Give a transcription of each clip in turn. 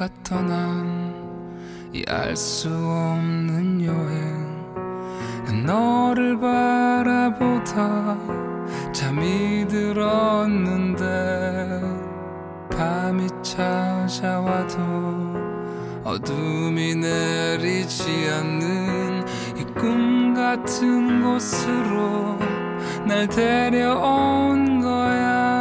같아 난이 알 수 없는 여행. 너를 바라보다 잠이 들었는데 밤이 찾아와도 어둠이 내리지 않는 이 꿈 같은 곳으로 날 데려온 거야.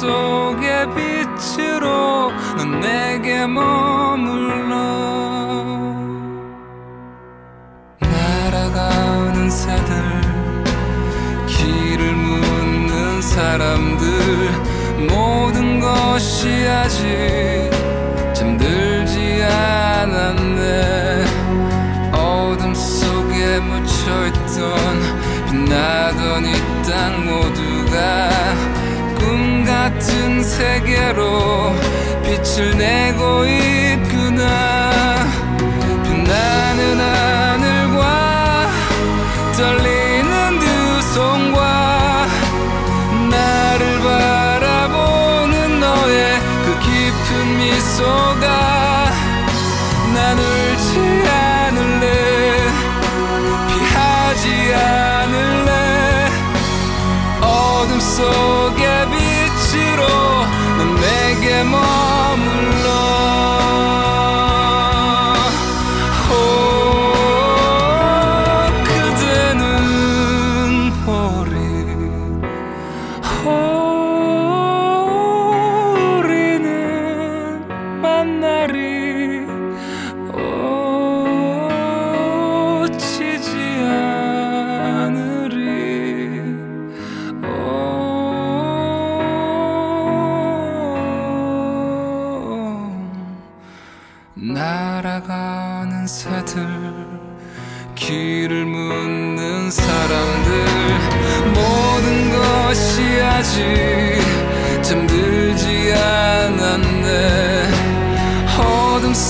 속의 빛으로 넌 내게 머물러. 날아가는 새들 길을 묻는 사람들 모든 것이 아직 잠들지 않았네. 어둠 속에 묻혀있던 빛나 세계로 빛을 내고 있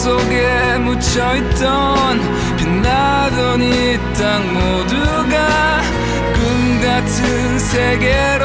속에 묻혀있던 빛나던 이 땅 모두가 꿈 같은 세계로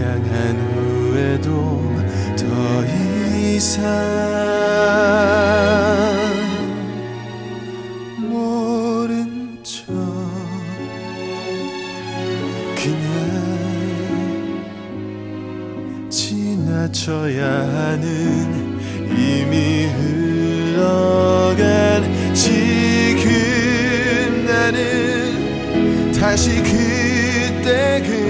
양한 후에도 더 이상 모른 척 그냥 지나쳐야 하는 이미 흘러간 지금 나는 다시 그때 그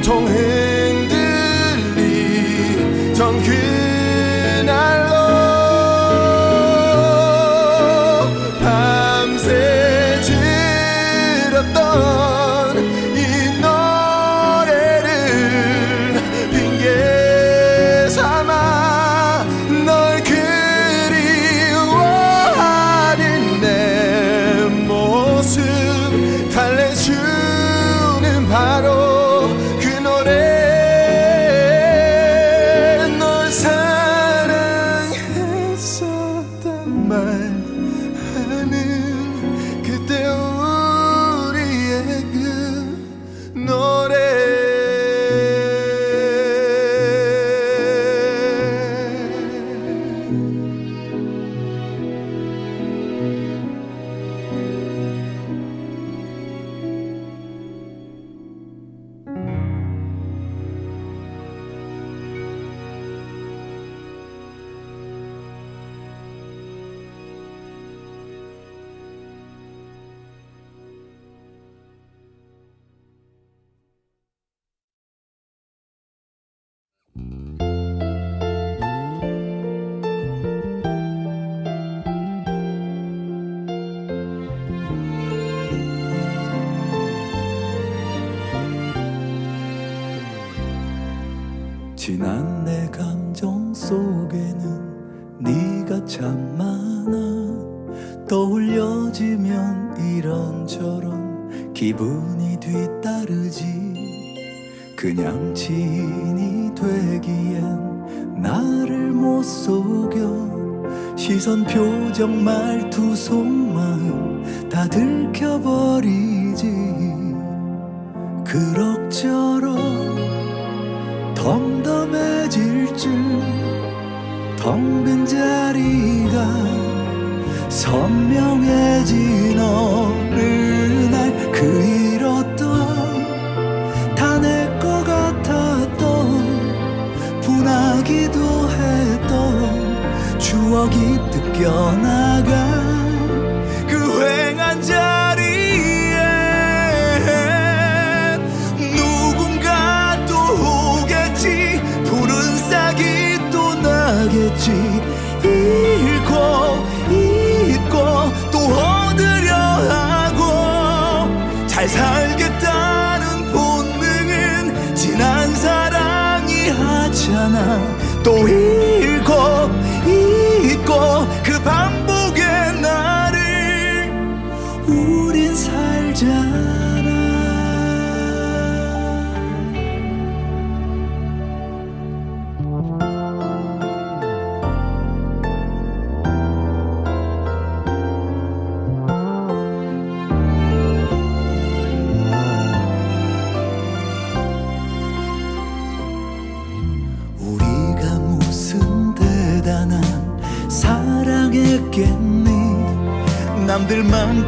痛起。一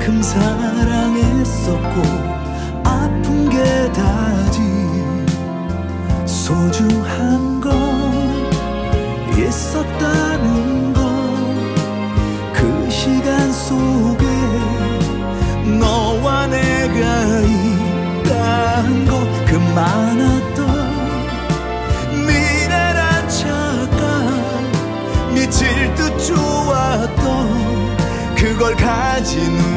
그만큼 사랑했었고 아픈 게 다지 소중한 건 있었다는 것 그 시간 속에 너와 내가 있다는 것 그 많았던 미래란 착각 미칠 듯 좋았던 그걸 가진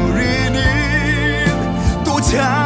time.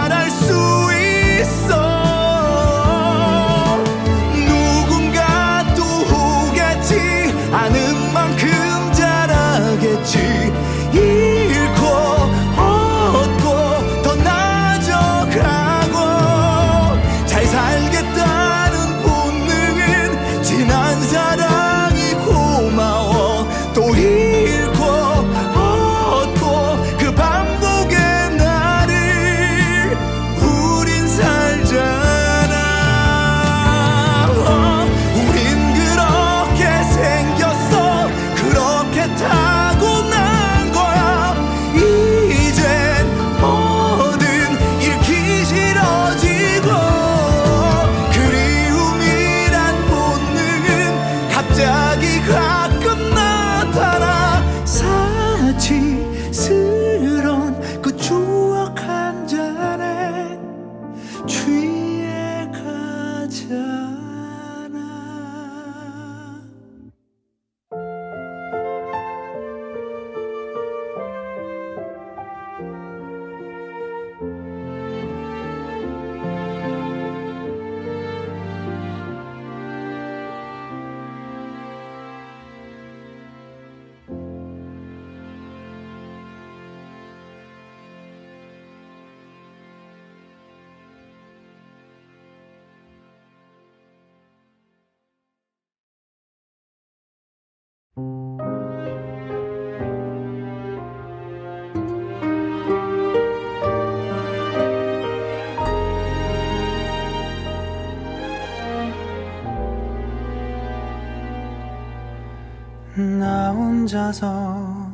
혼자서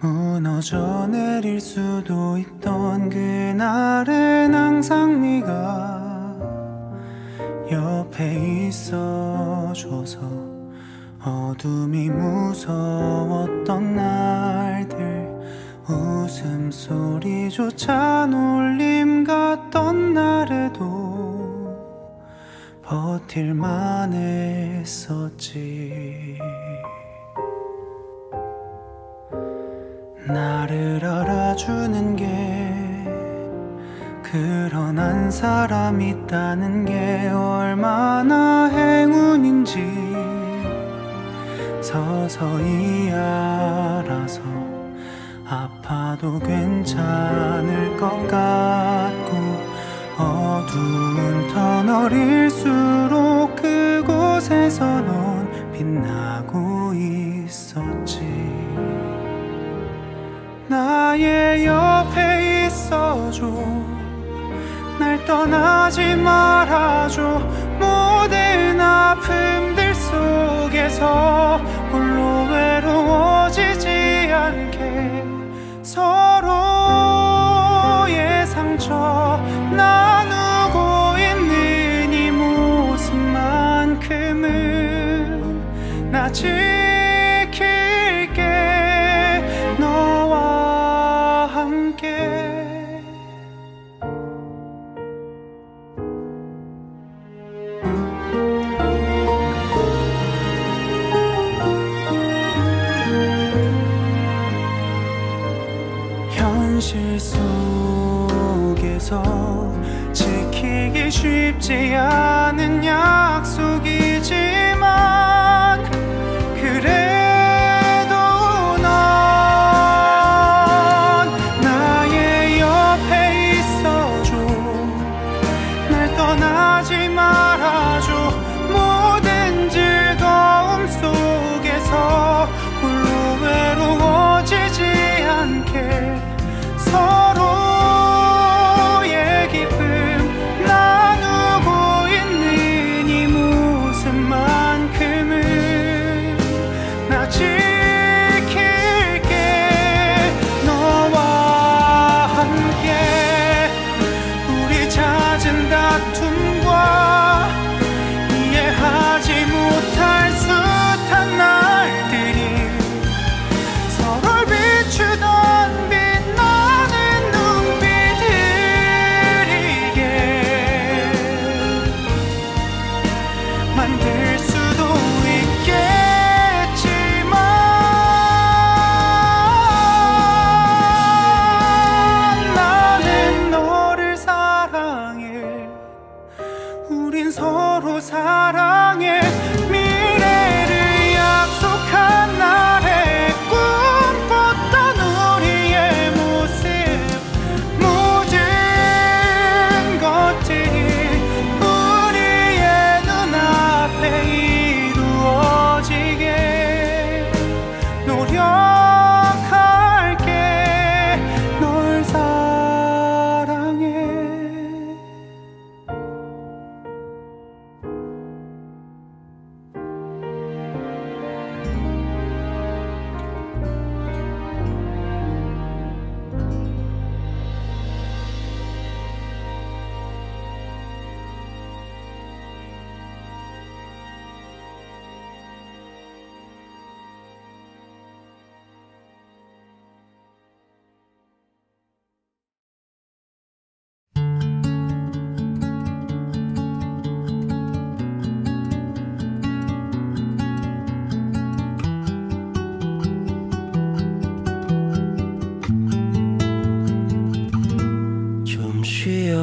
무너져 내릴 수도 있던 그날엔 항상 네가 옆에 있어줘서 어둠이 무서워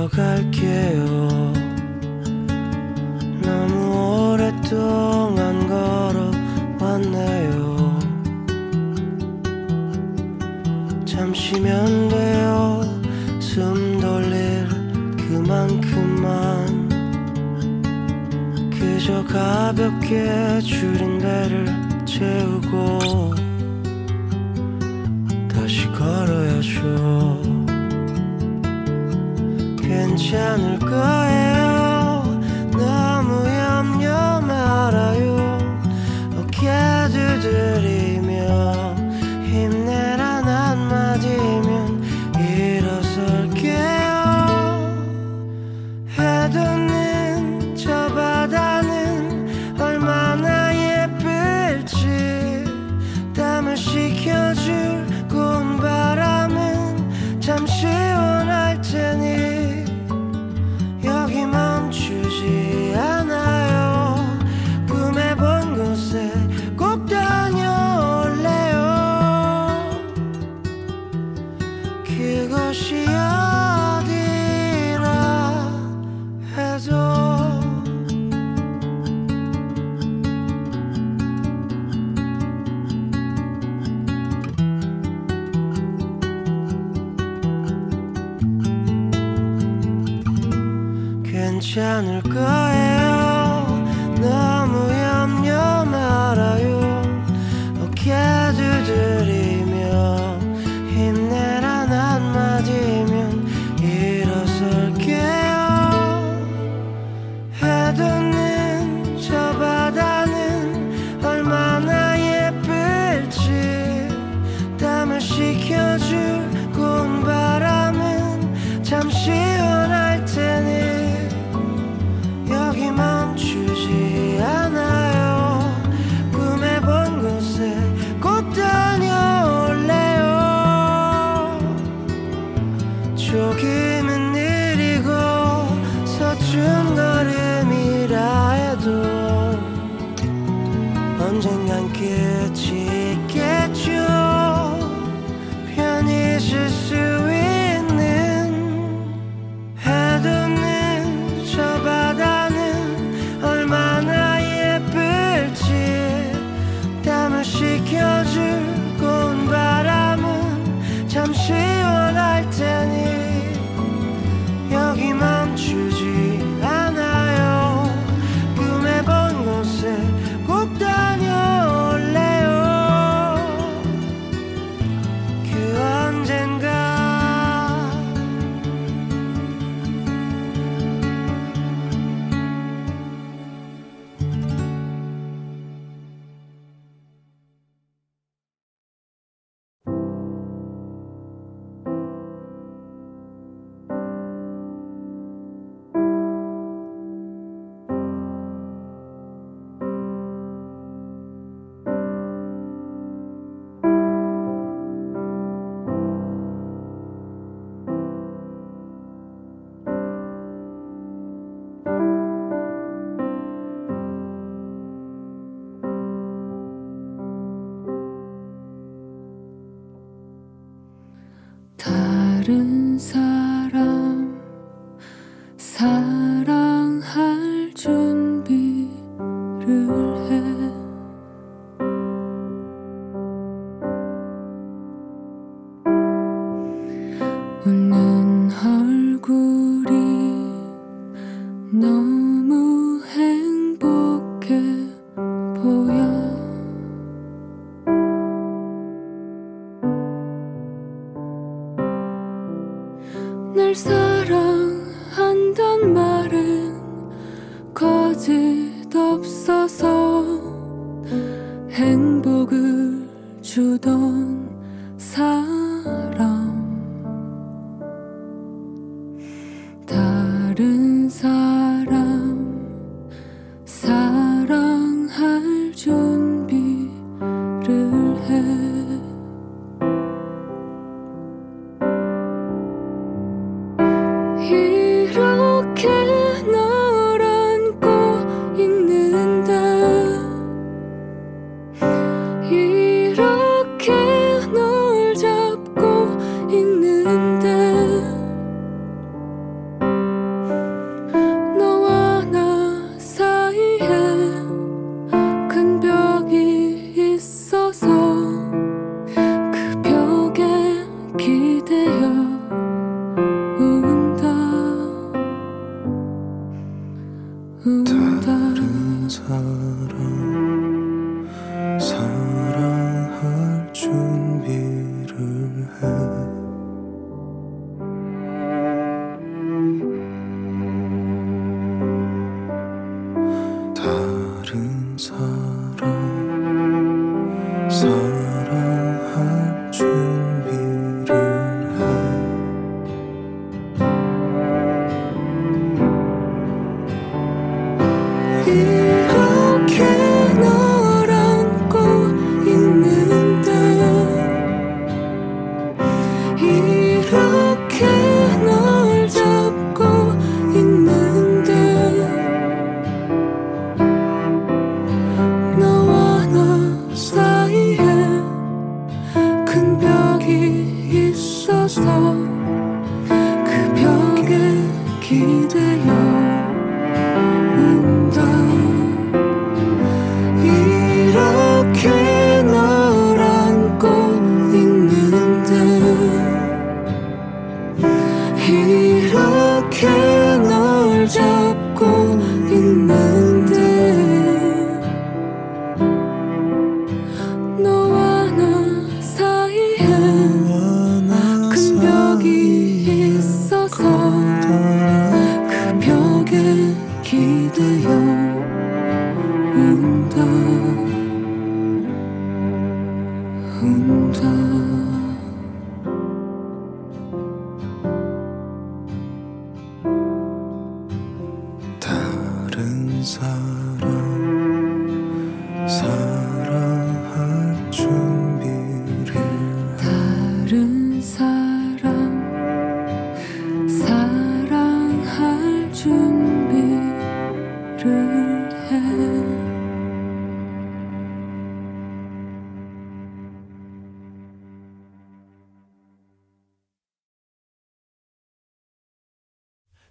걸어갈게요. 너무 오랫동안 걸어왔네요. 잠시면 돼요. 숨 돌릴 그만큼만. 그저 가볍게 줄인 배를 채우고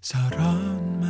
서러운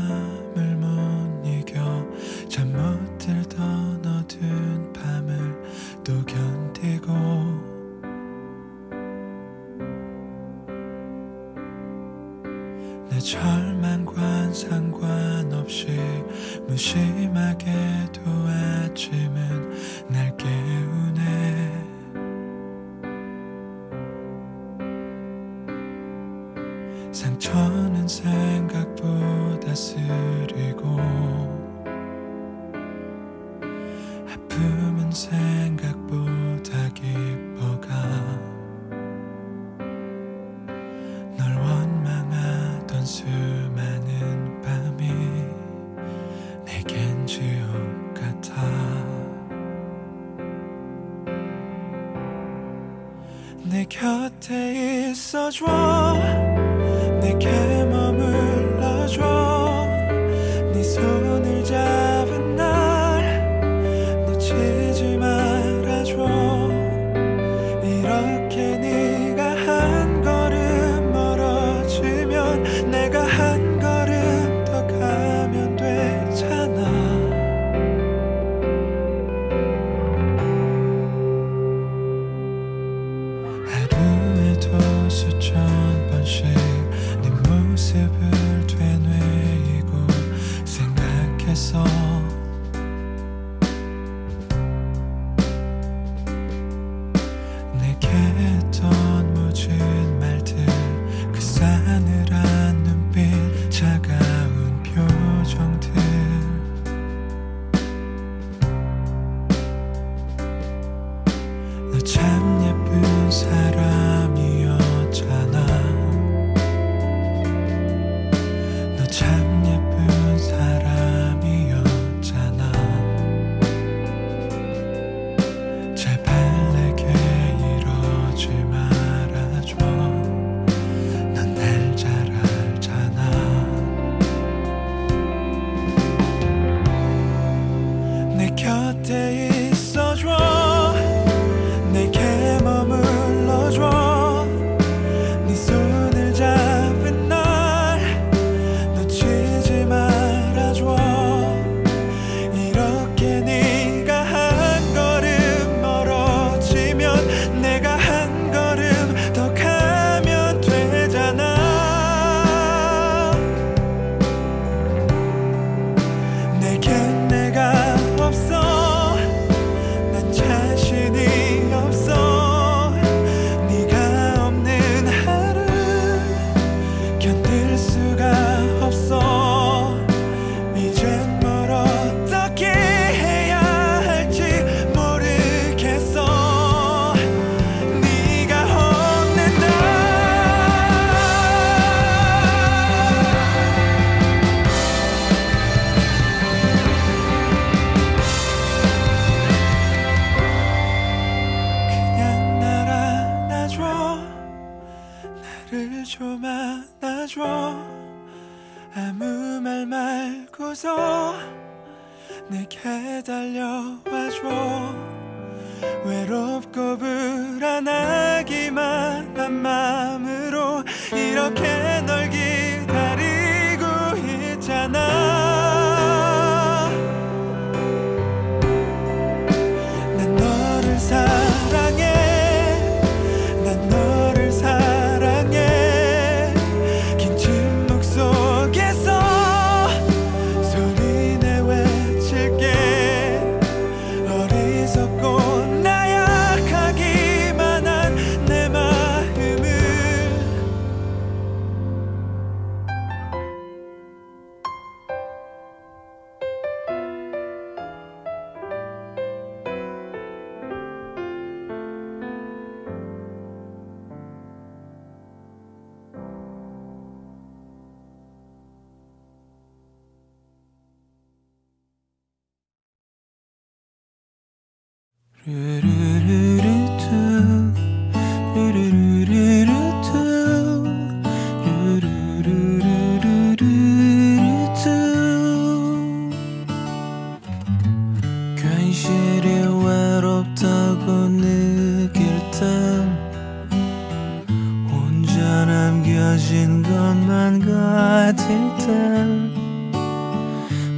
때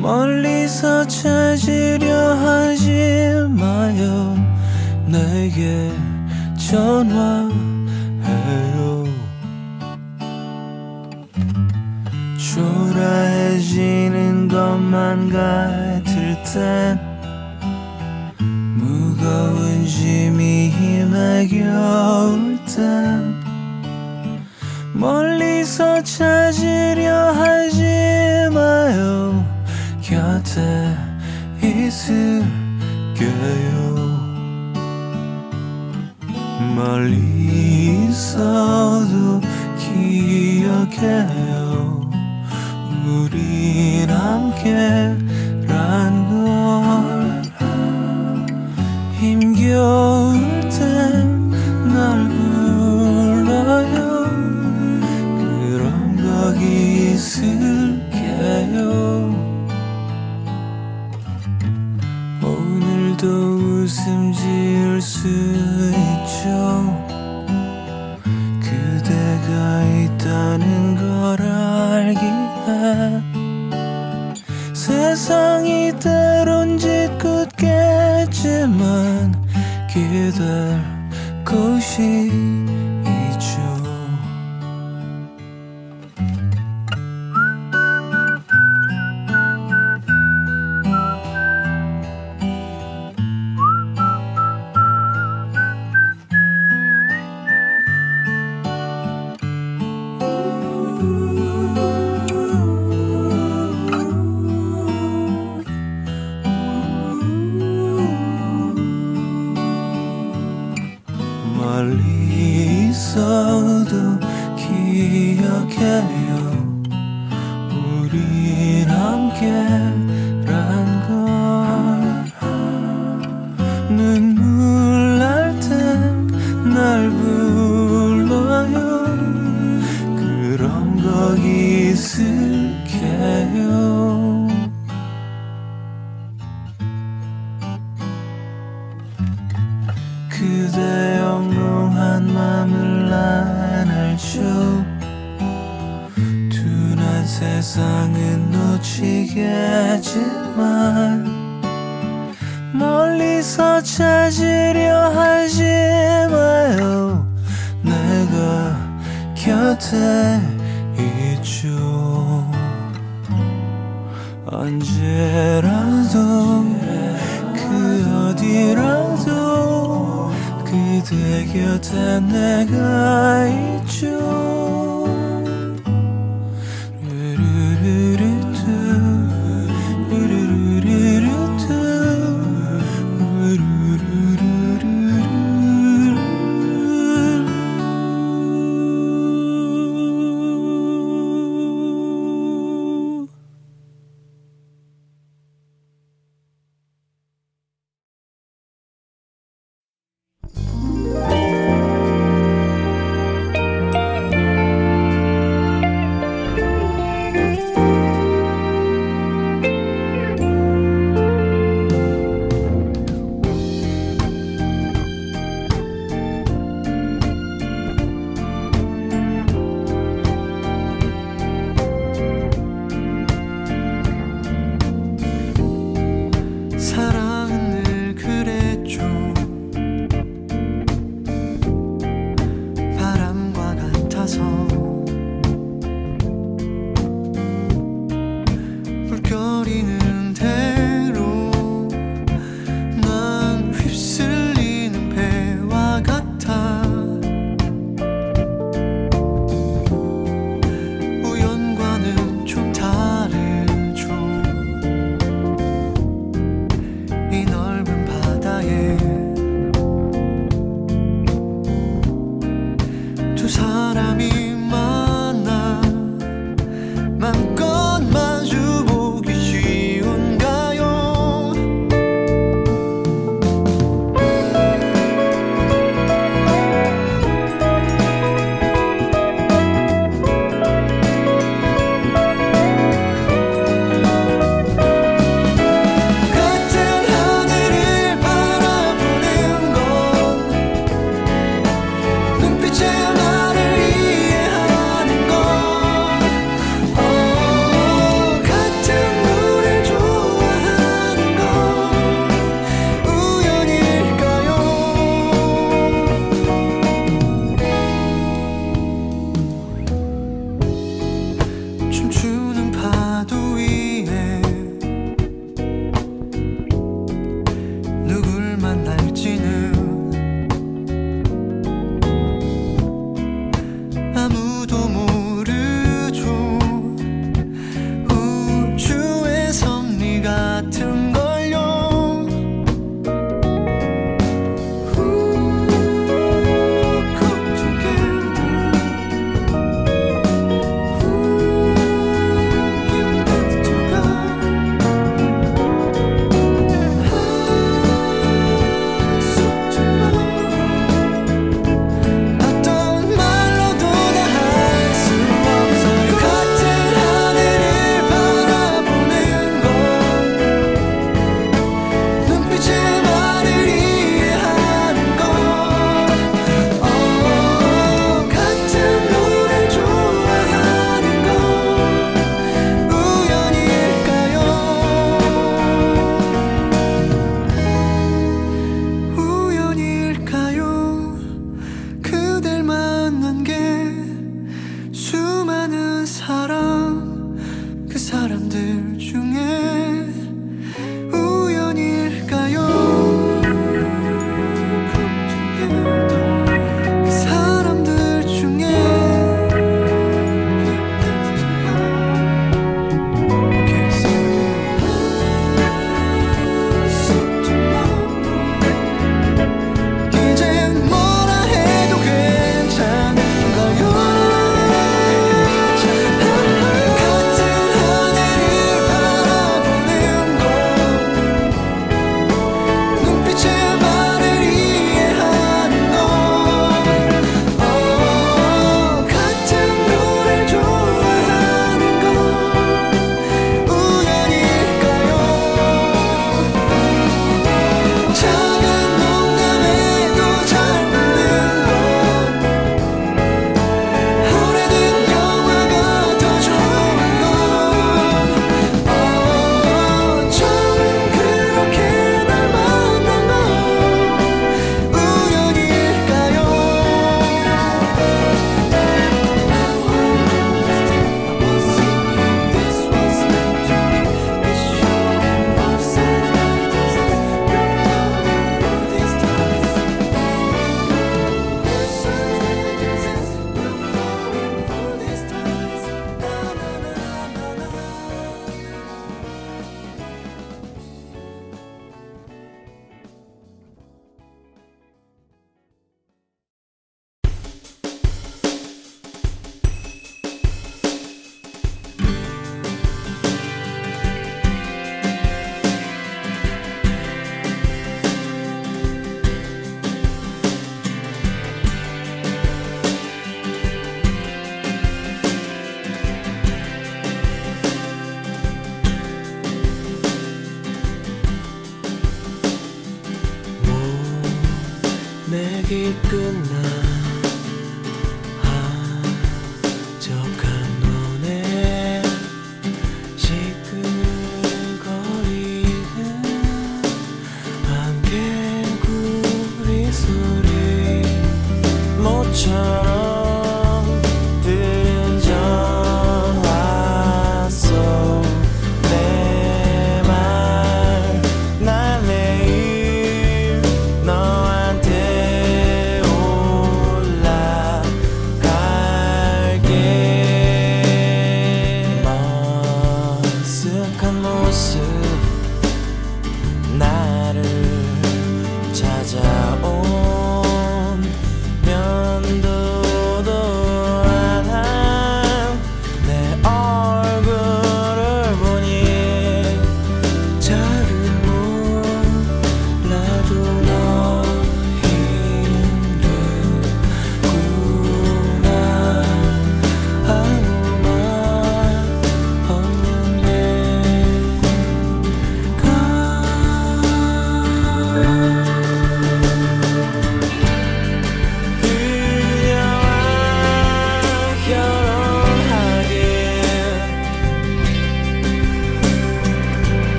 멀리서 찾으려 하지 마요. 내게 전화해요. 초라해지는 것만 같을 땐 무거운 짐이 힘에 겨울 땐 멀리서 찾으려 하지 마요. 곁에 있을게요. 멀리 있어도 기억해요. 우린 함께란 걸. 힘겨울 수 있죠. 그대가 있다는 걸 알기에 세상이 때론 짓궂겠지만 기댈 곳이 놓치겠지만 멀리서 찾으려 하지 마요. 내가 곁에 있죠. 언제라도 그 어디라도 그대 곁에 내가 있죠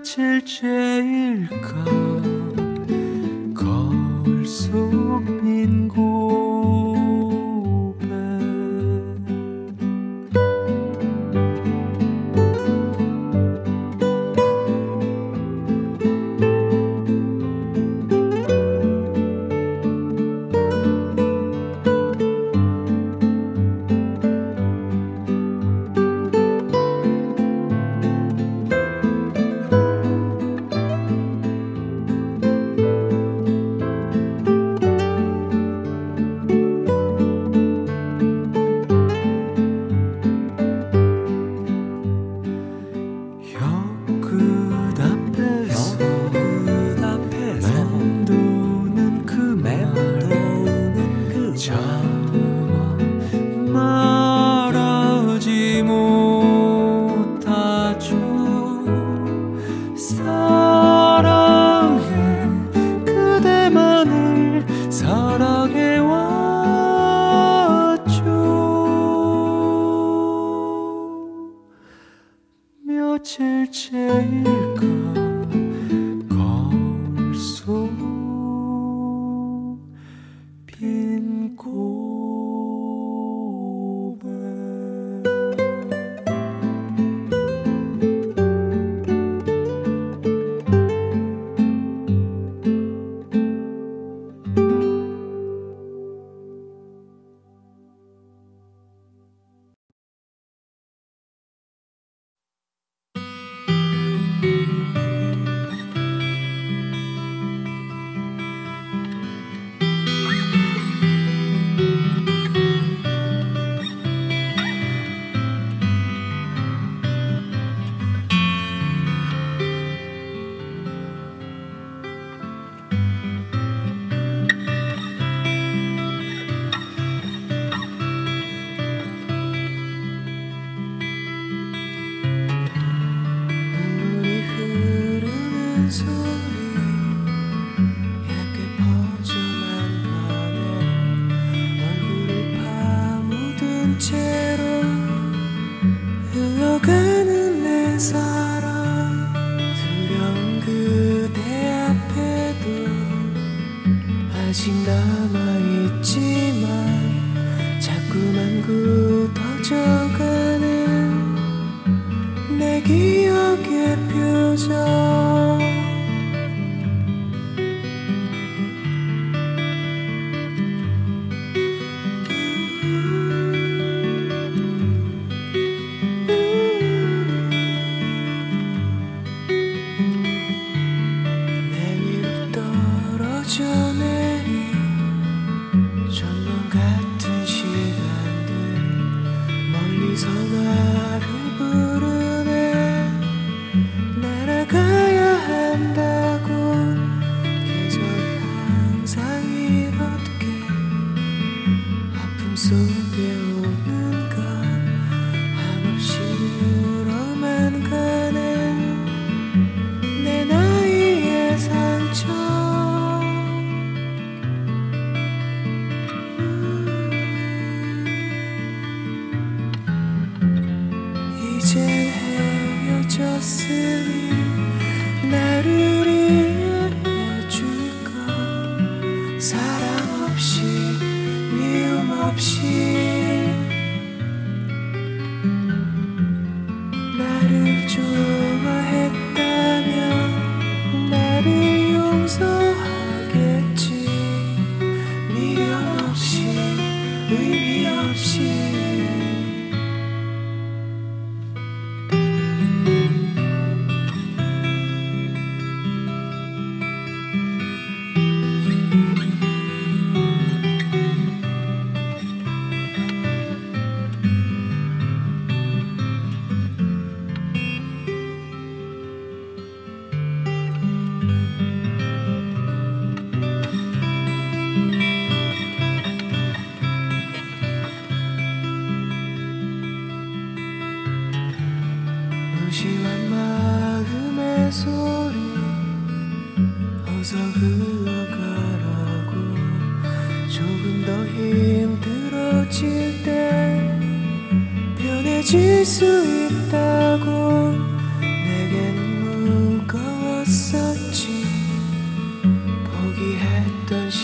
그칠 죄일까 거울 속 빈 곳.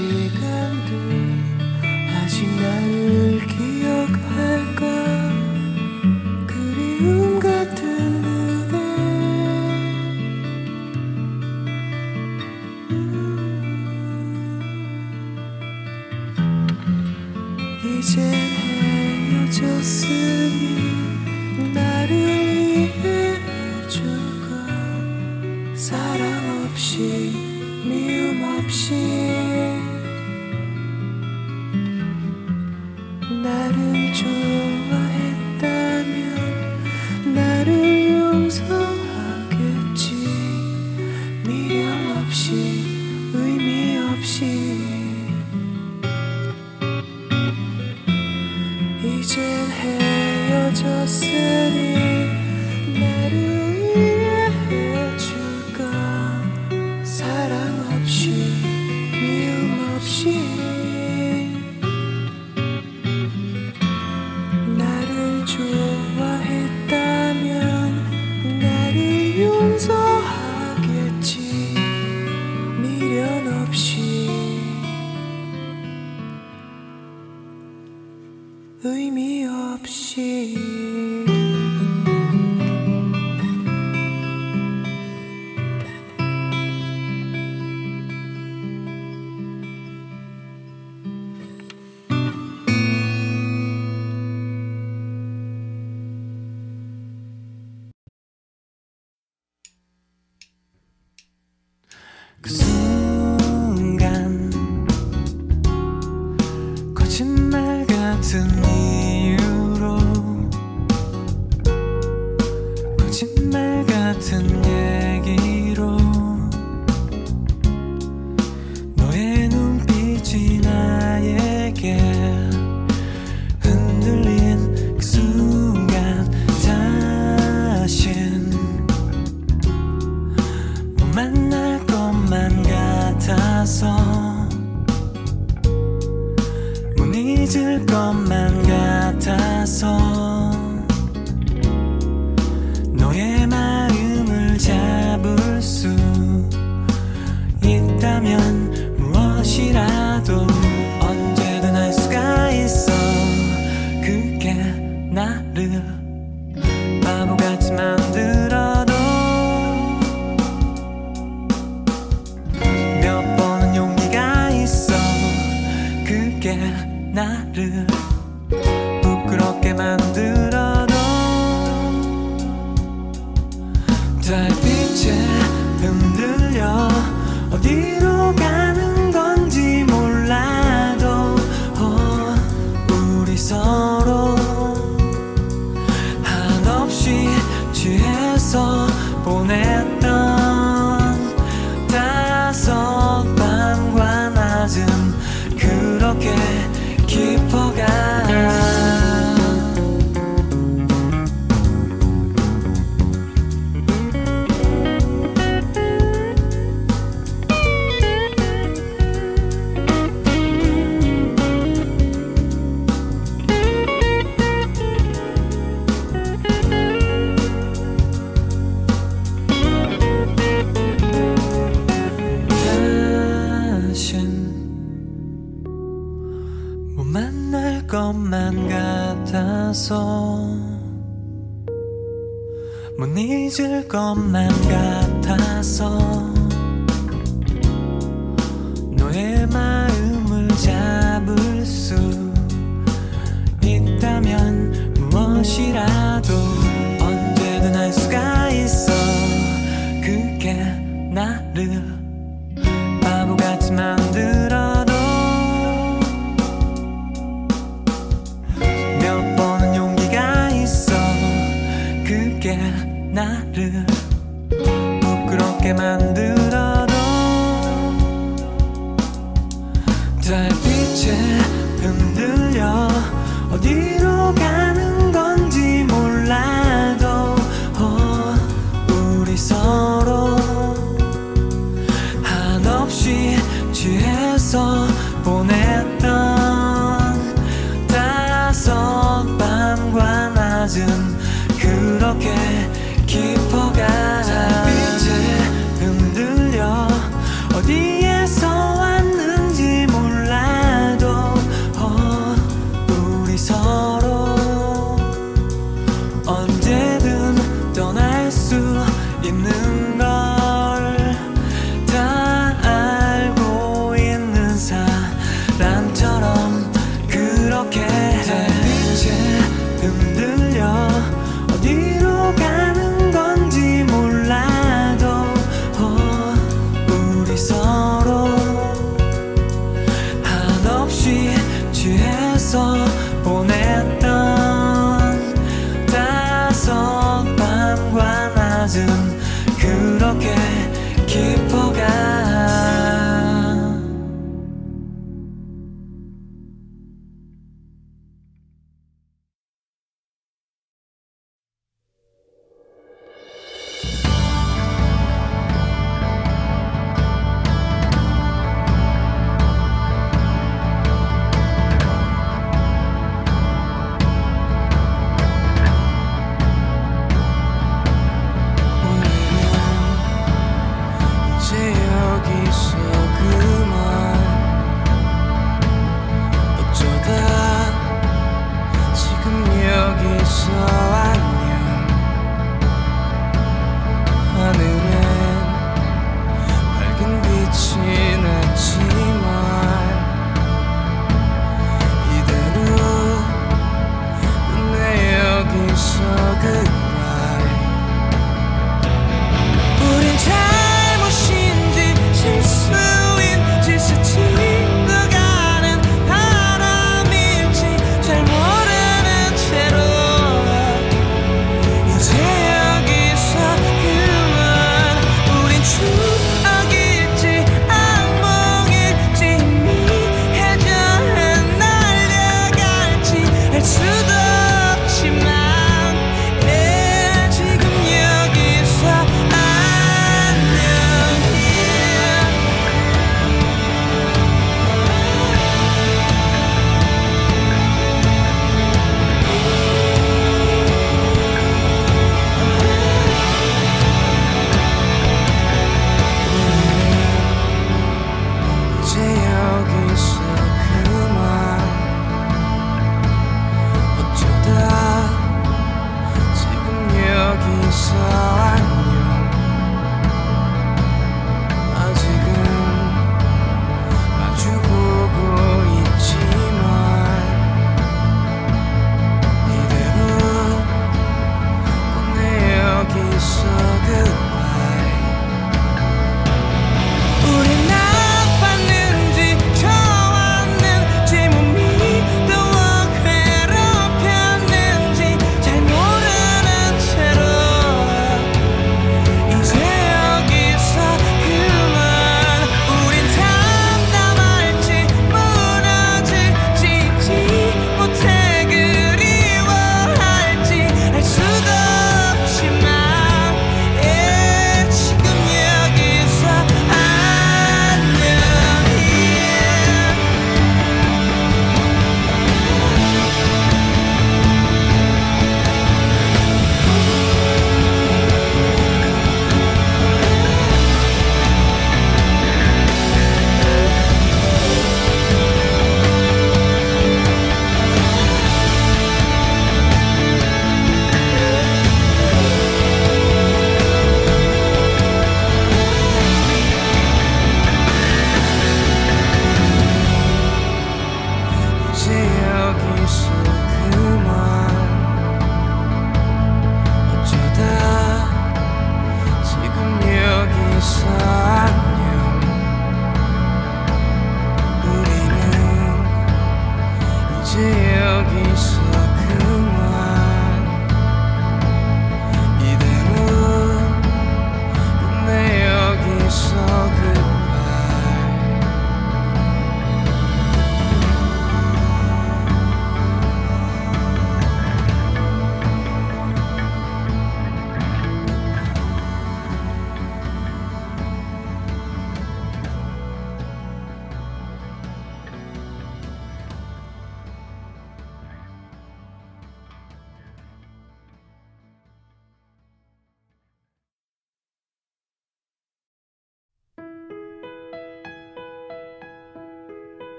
포기했던 시간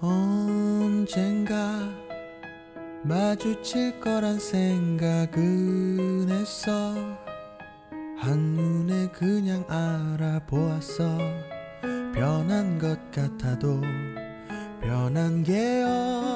언젠가 마주칠 거란 생각은 했어. 한눈에 그냥 알아보았어. 변한 것 같아도 변한 게요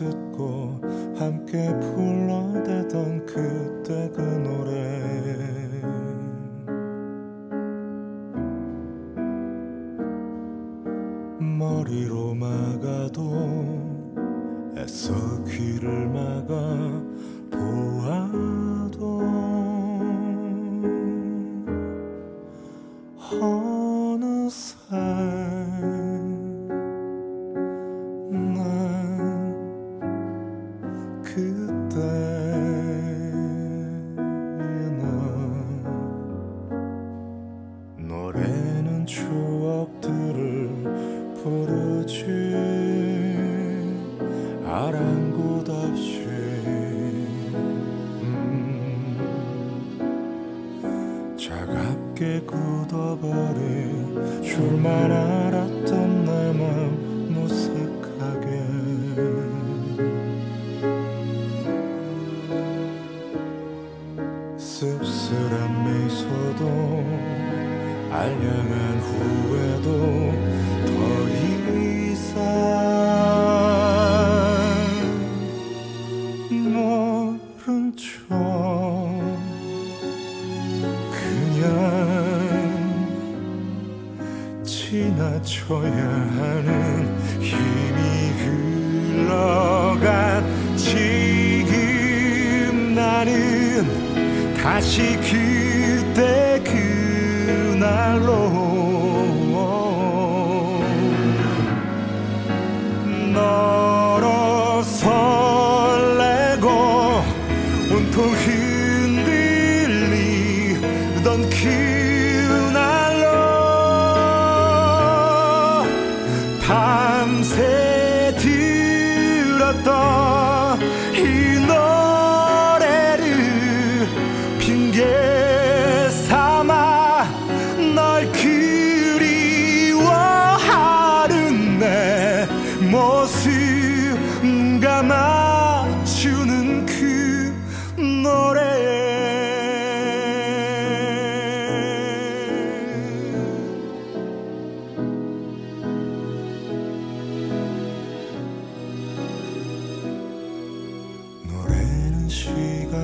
듣고 함께 불러대던 그때 그 노래.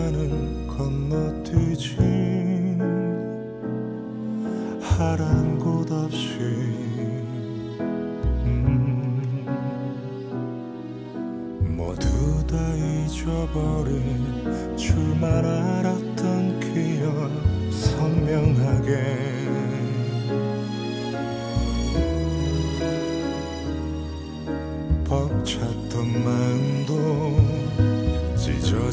나는 건너뛰지 하란 곳 없이. 음두다 잊어버린 줄만 알았던 기억 선명하게.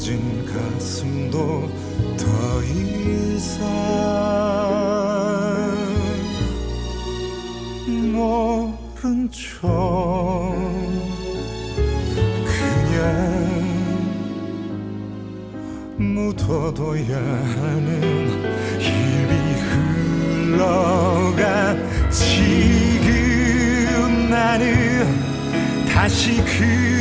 터진 가슴도 더 이상. 모른 척 그냥 묻어둬야 하는 입이 흘러가 지금 나는 다시 그